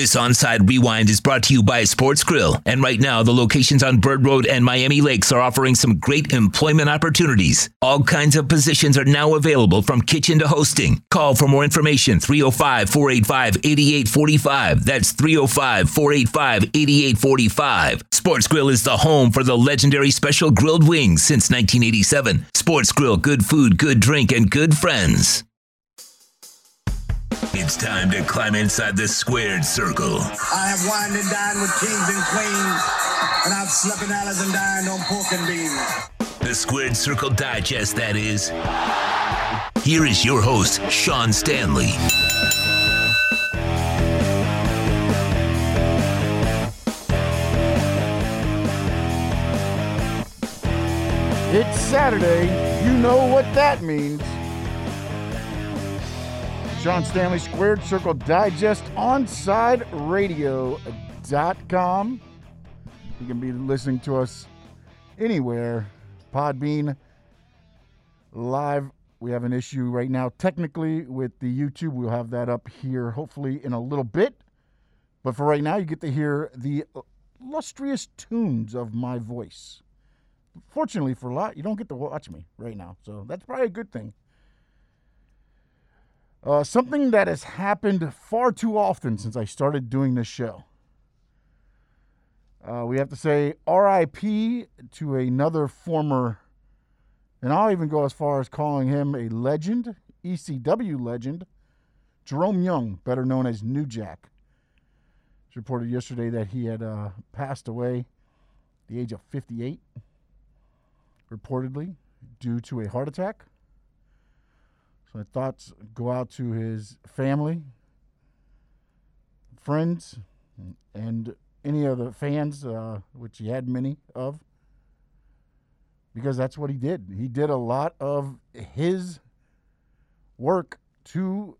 This onside rewind is brought to you by Sports Grill. And right now, the locations on Bird Road and Miami Lakes are offering some great employment opportunities. All kinds of positions are now available from kitchen to hosting. Call for more information 305 485 8845. That's 305 485 8845. Sports Grill is the home for the legendary special grilled wings since 1987. Sports Grill, good food, good drink, and good friends. It's time to climb inside the squared circle. I have wined and dined with kings and queens, and I've slept in alleys and dined on pork and beans. The Squared Circle Digest, that is. Here is your host, Sean Stanley. It's Saturday. You know what that means. Sean Stanley Squared Circle Digest OnSideRadio.com. You can be listening to us anywhere. Podbean live. We have an issue right now, technically, with the YouTube. We'll have that up here hopefully in a little bit. But for right now, you get to hear the illustrious tunes of my voice. Fortunately for a lot, you don't get to watch me right now. So that's probably a good thing. Uh, something that has happened far too often since I started doing this show. Uh, we have to say RIP to another former, and I'll even go as far as calling him a legend, ECW legend, Jerome Young, better known as New Jack. It's reported yesterday that he had uh, passed away at the age of 58, reportedly, due to a heart attack. So my thoughts go out to his family, friends, and any other fans, uh, which he had many of, because that's what he did. He did a lot of his work to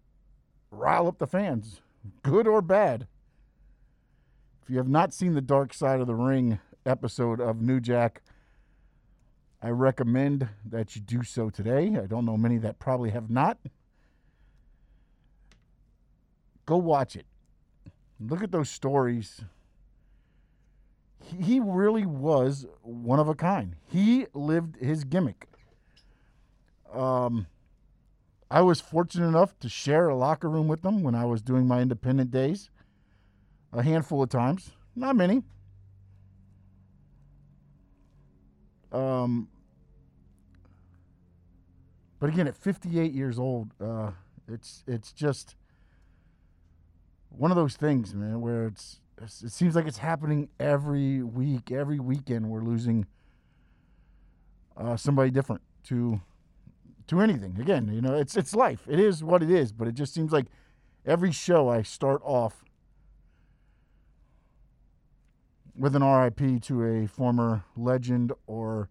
rile up the fans, good or bad. If you have not seen the Dark Side of the Ring episode of New Jack, I recommend that you do so today. I don't know many that probably have not. Go watch it. Look at those stories. He really was one of a kind. He lived his gimmick. Um, I was fortunate enough to share a locker room with them when I was doing my independent days, a handful of times, not many. Um, but again, at 58 years old, uh, it's it's just one of those things, man, where it's it seems like it's happening every week, every weekend. We're losing uh, somebody different to to anything. Again, you know, it's it's life. It is what it is. But it just seems like every show I start off with an RIP to a former legend or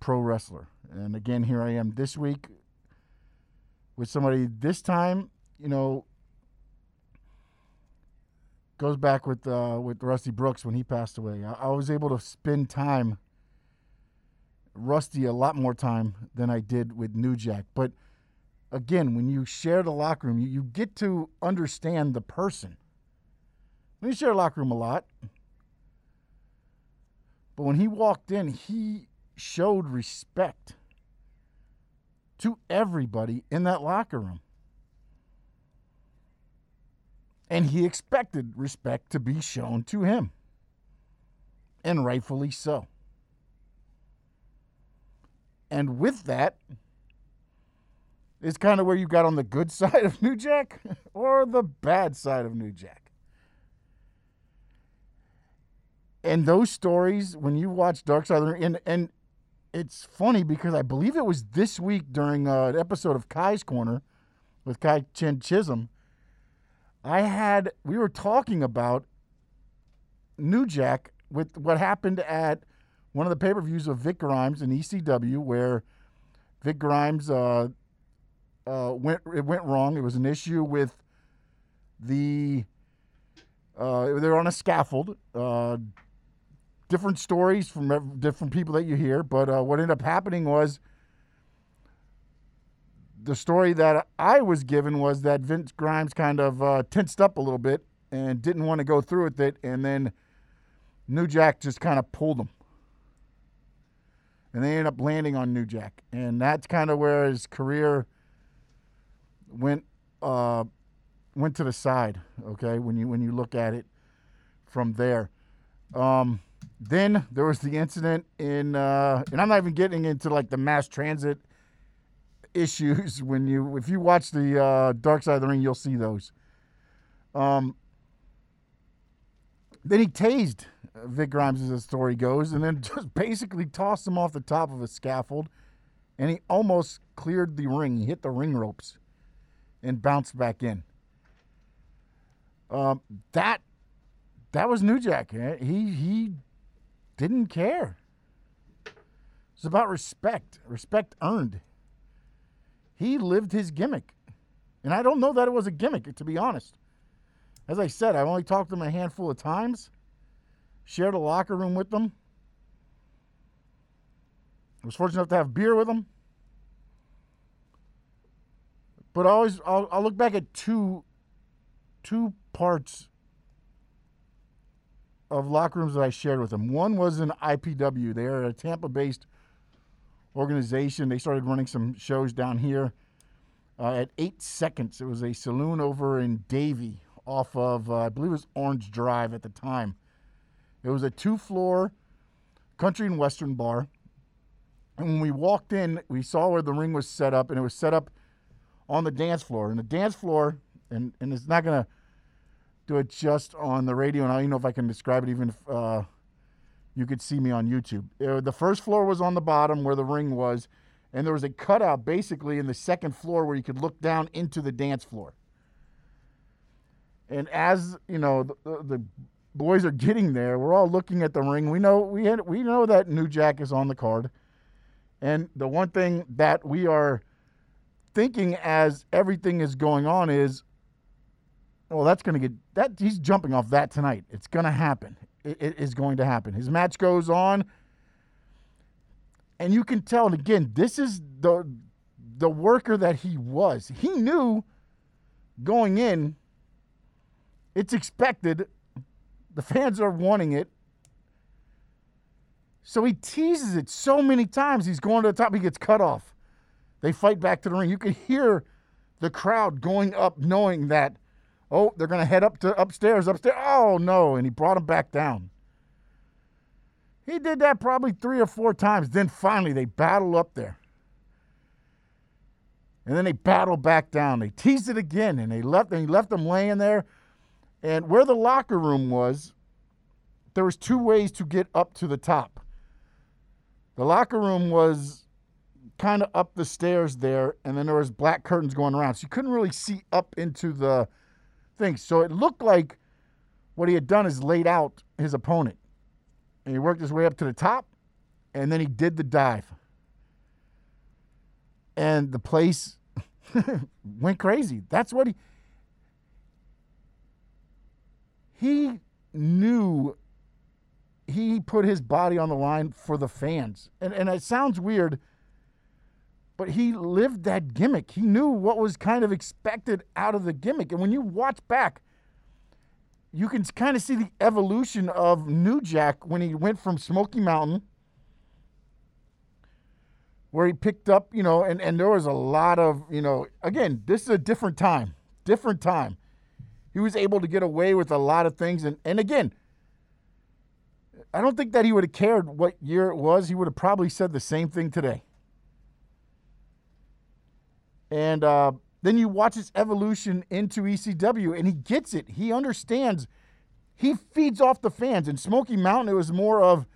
pro wrestler. And again, here I am this week with somebody this time, you know, goes back with uh, with Rusty Brooks when he passed away. I, I was able to spend time Rusty a lot more time than I did with New Jack. But again, when you share the locker room, you, you get to understand the person. We share a locker room a lot. But when he walked in, he showed respect to everybody in that locker room. And he expected respect to be shown to him. And rightfully so. And with that, is kind of where you got on the good side of New Jack or the bad side of New Jack. And those stories, when you watch Dark Side of the Ring, and, and it's funny because I believe it was this week during uh, an episode of Kai's Corner with Kai Chen Chisholm. I had we were talking about New Jack with what happened at one of the pay per views of Vic Grimes in ECW, where Vic Grimes uh, uh, went it went wrong. It was an issue with the uh, they're on a scaffold. Different stories from different people that you hear. But uh, what ended up happening was the story that I was given was that Vince Grimes kind of uh, tensed up a little bit and didn't want to go through with it. And then New Jack just kind of pulled him. And they ended up landing on New Jack. And that's kind of where his career went uh, went to the side, okay, when you when you look at it from there. Um, then there was the incident in uh, and I'm not even getting into like the mass transit issues when you if you watch the uh, Dark Side of the Ring, you'll see those. Um, then he tased Vic Grimes, as the story goes, and then just basically tossed him off the top of a scaffold, and he almost cleared the ring. He hit the ring ropes and bounced back in. Um, that that was New Jack. eh? He he didn't care. It's about respect, respect earned. He lived his gimmick, and I don't know that it was a gimmick, to be honest. As I said, I've only talked to him a handful of times, shared a locker room with them. I was fortunate enough to have beer with him. But I always, I'll, I'll look back at two, two parts of locker rooms that I shared with them. One was an IPW. They are a Tampa-based organization. They started running some shows down here uh, at eight seconds. It was a saloon over in Davie off of, uh, I believe it was Orange Drive at the time. It was a two floor country and western bar. And when we walked in, we saw where the ring was set up, and it was set up on the dance floor. And the dance floor, and, and it's not going to do it just on the radio, and I don't even know if I can describe it even if uh, you could see me on YouTube. Uh, the first floor was on the bottom where the ring was, and there was a cutout basically in the second floor where you could look down into the dance floor. And as you know, the, the boys are getting there. We're all looking at the ring. We know we had, we know that New Jack is on the card, and the one thing that we are thinking as everything is going on is, well, that's going to get that he's jumping off that tonight. It's going to happen. It, it is going to happen. His match goes on, and you can tell. And again, this is the the worker that he was. He knew going in. It's expected. The fans are wanting it. So he teases it so many times. He's going to the top. He gets cut off. They fight back to the ring. You can hear the crowd going up, knowing that, oh, they're going to head up to upstairs, upstairs. Oh, no. And he brought him back down. He did that probably three or four times. Then finally, they battle up there. And then they battle back down. They teased it again, and they left. And he left them laying there. And where the locker room was, there was two ways to get up to the top. The locker room was kind of up the stairs there, and then there was black curtains going around, so you couldn't really see up into the thing. So it looked like what he had done is laid out his opponent, and he worked his way up to the top, and then he did the dive, and the place went crazy. That's what he he knew he put his body on the line for the fans. And and it sounds weird, but he lived that gimmick. He knew what was kind of expected out of the gimmick. And when you watch back, you can kind of see the evolution of New Jack when he went from Smoky Mountain, where he picked up, you know, and, and there was a lot of, you know, again, this is a different time. Different time. He was able to get away with a lot of things. And, and again, I don't think that he would have cared what year it was. He would have probably said the same thing today. And uh, then you watch his evolution into ECW, and he gets it. He understands. He feeds off the fans. In Smoky Mountain, it was more of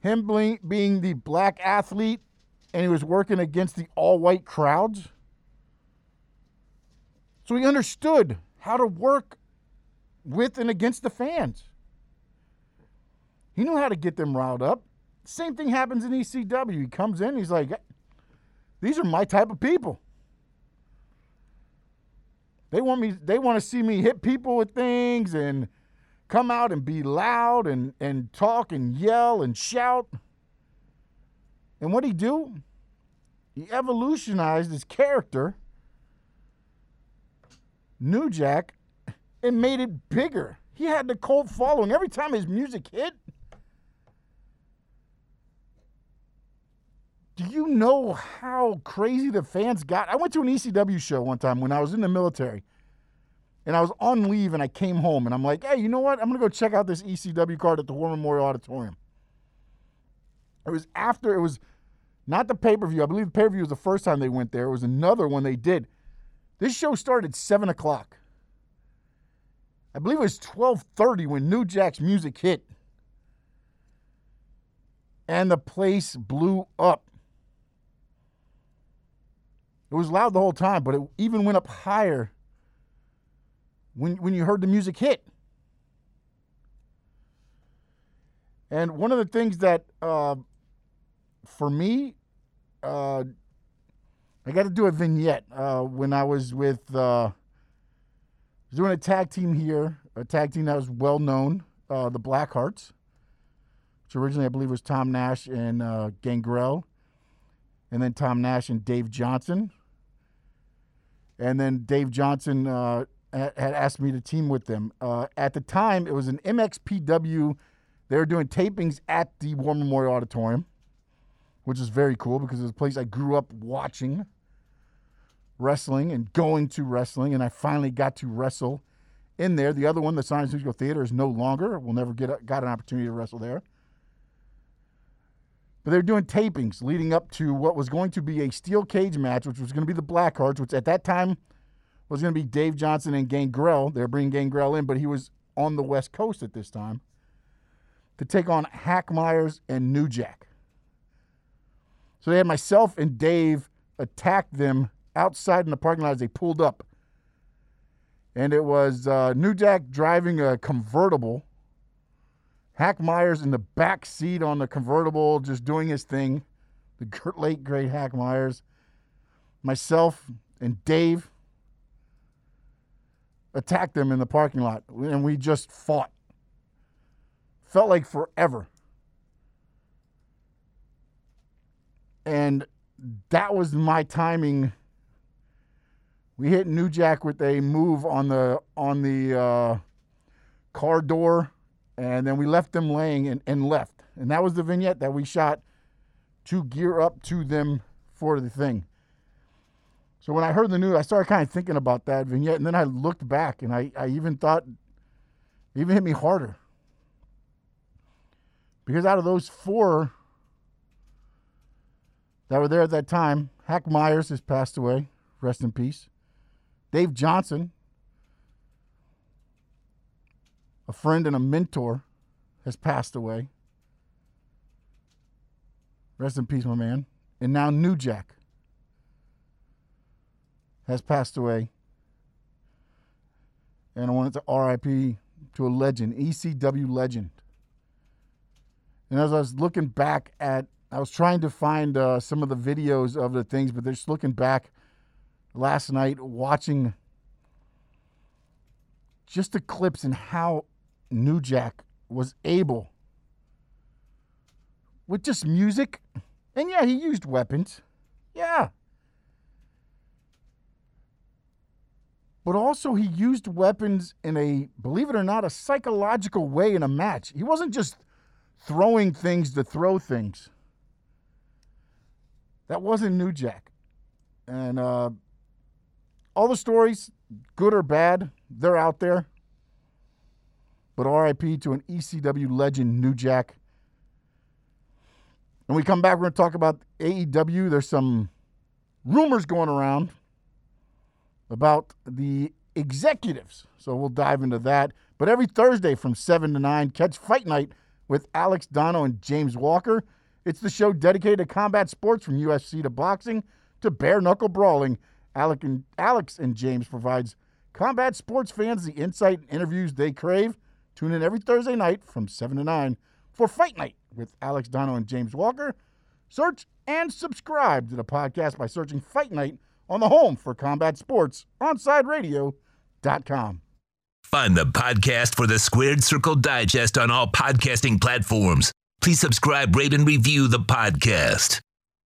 him being, the black athlete, and he was working against the all white crowds. So he understood how to work with and against the fans. He knew how to get them riled up. Same thing happens in ECW. He comes in, he's like, these are my type of people. They want me they want to see me hit people with things and come out and be loud and, and talk and yell and shout. And what did he do? He evolutionized his character, New Jack, and made it bigger. He had the cult following. Every time his music hit, do you know how crazy the fans got? I went to an ECW show one time when I was in the military. And I was on leave and I came home and I'm like, hey, you know what? I'm going to go check out this ECW card at the War Memorial Auditorium. It was after, it was not the pay per view. I believe the pay per view was the first time they went there. It was another one they did. This show started 7 o'clock. I believe it was 12:30 when New Jack's music hit. And the place blew up. It was loud the whole time, but it even went up higher when when you heard the music hit. And one of the things that, uh, for me, uh, I got to do a vignette uh, when I was with uh, doing a tag team here, a tag team that was well known, uh, the Blackhearts, which originally I believe was Tom Nash and uh, Gangrel, and then Tom Nash and Dave Johnson, and then Dave Johnson uh, had asked me to team with them. Uh, at the time, it was an MXPW. They were doing tapings at the War Memorial Auditorium, which is very cool because it's a place I grew up watching wrestling and going to wrestling, and I finally got to wrestle in there. The other one, the Sunrise Musical Theater, is no longer. We'll never get a, got an opportunity to wrestle there. But they were doing tapings leading up to what was going to be a steel cage match, which was going to be the Blackhearts, which at that time was going to be Dave Johnson and Gangrel. They're bringing Gangrel in, but he was on the West Coast at this time to take on Hack Meyers and New Jack. So they had myself and Dave attack them outside in the parking lot as they pulled up. And it was uh, New Jack driving a convertible Hack Meyers in the back seat on the convertible, just doing his thing. The late great Hack Meyers, myself and Dave attacked them in the parking lot, and we just fought. Felt like forever. And that was my timing. We hit New Jack with a move on the on the uh, car door and then we left them laying and, and left. And that was the vignette that we shot to gear up to them for the thing. So when I heard the news, I started kind of thinking about that vignette, and then I looked back, and I, I even thought, it even hit me harder. Because out of those four that were there at that time, Hack Meyers has passed away, rest in peace. Dave Johnson a friend and a mentor, has passed away. Rest in peace, my man. And now New Jack has passed away. And I wanted to RIP to a legend, ECW legend. And as I was looking back at, I was trying to find uh, some of the videos of the things, but just looking back last night, watching just the clips and how New Jack was able, with just music, and yeah, he used weapons. Yeah. But also, he used weapons in a, believe it or not, a psychological way in a match. He wasn't just throwing things to throw things. That wasn't New Jack. And uh, all the stories, good or bad, they're out there. But RIP to an ECW legend, New Jack. When we come back, we're going to talk about AEW. There's some rumors going around about the executives. So we'll dive into that. But every Thursday from 7 to 9, catch Fight Night with Alex Dono and James Walker. It's the show dedicated to combat sports from UFC to boxing to bare knuckle brawling. And, Alex and James provides combat sports fans the insight and interviews they crave. Tune in every Thursday night from 7 to 9 for Fight Night with Alex Dono and James Walker. Search and subscribe to the podcast by searching Fight Night on the home for combat sports, onsideradio.com. Find the podcast for the Squared Circle Digest on all podcasting platforms. Please subscribe, rate, and review the podcast.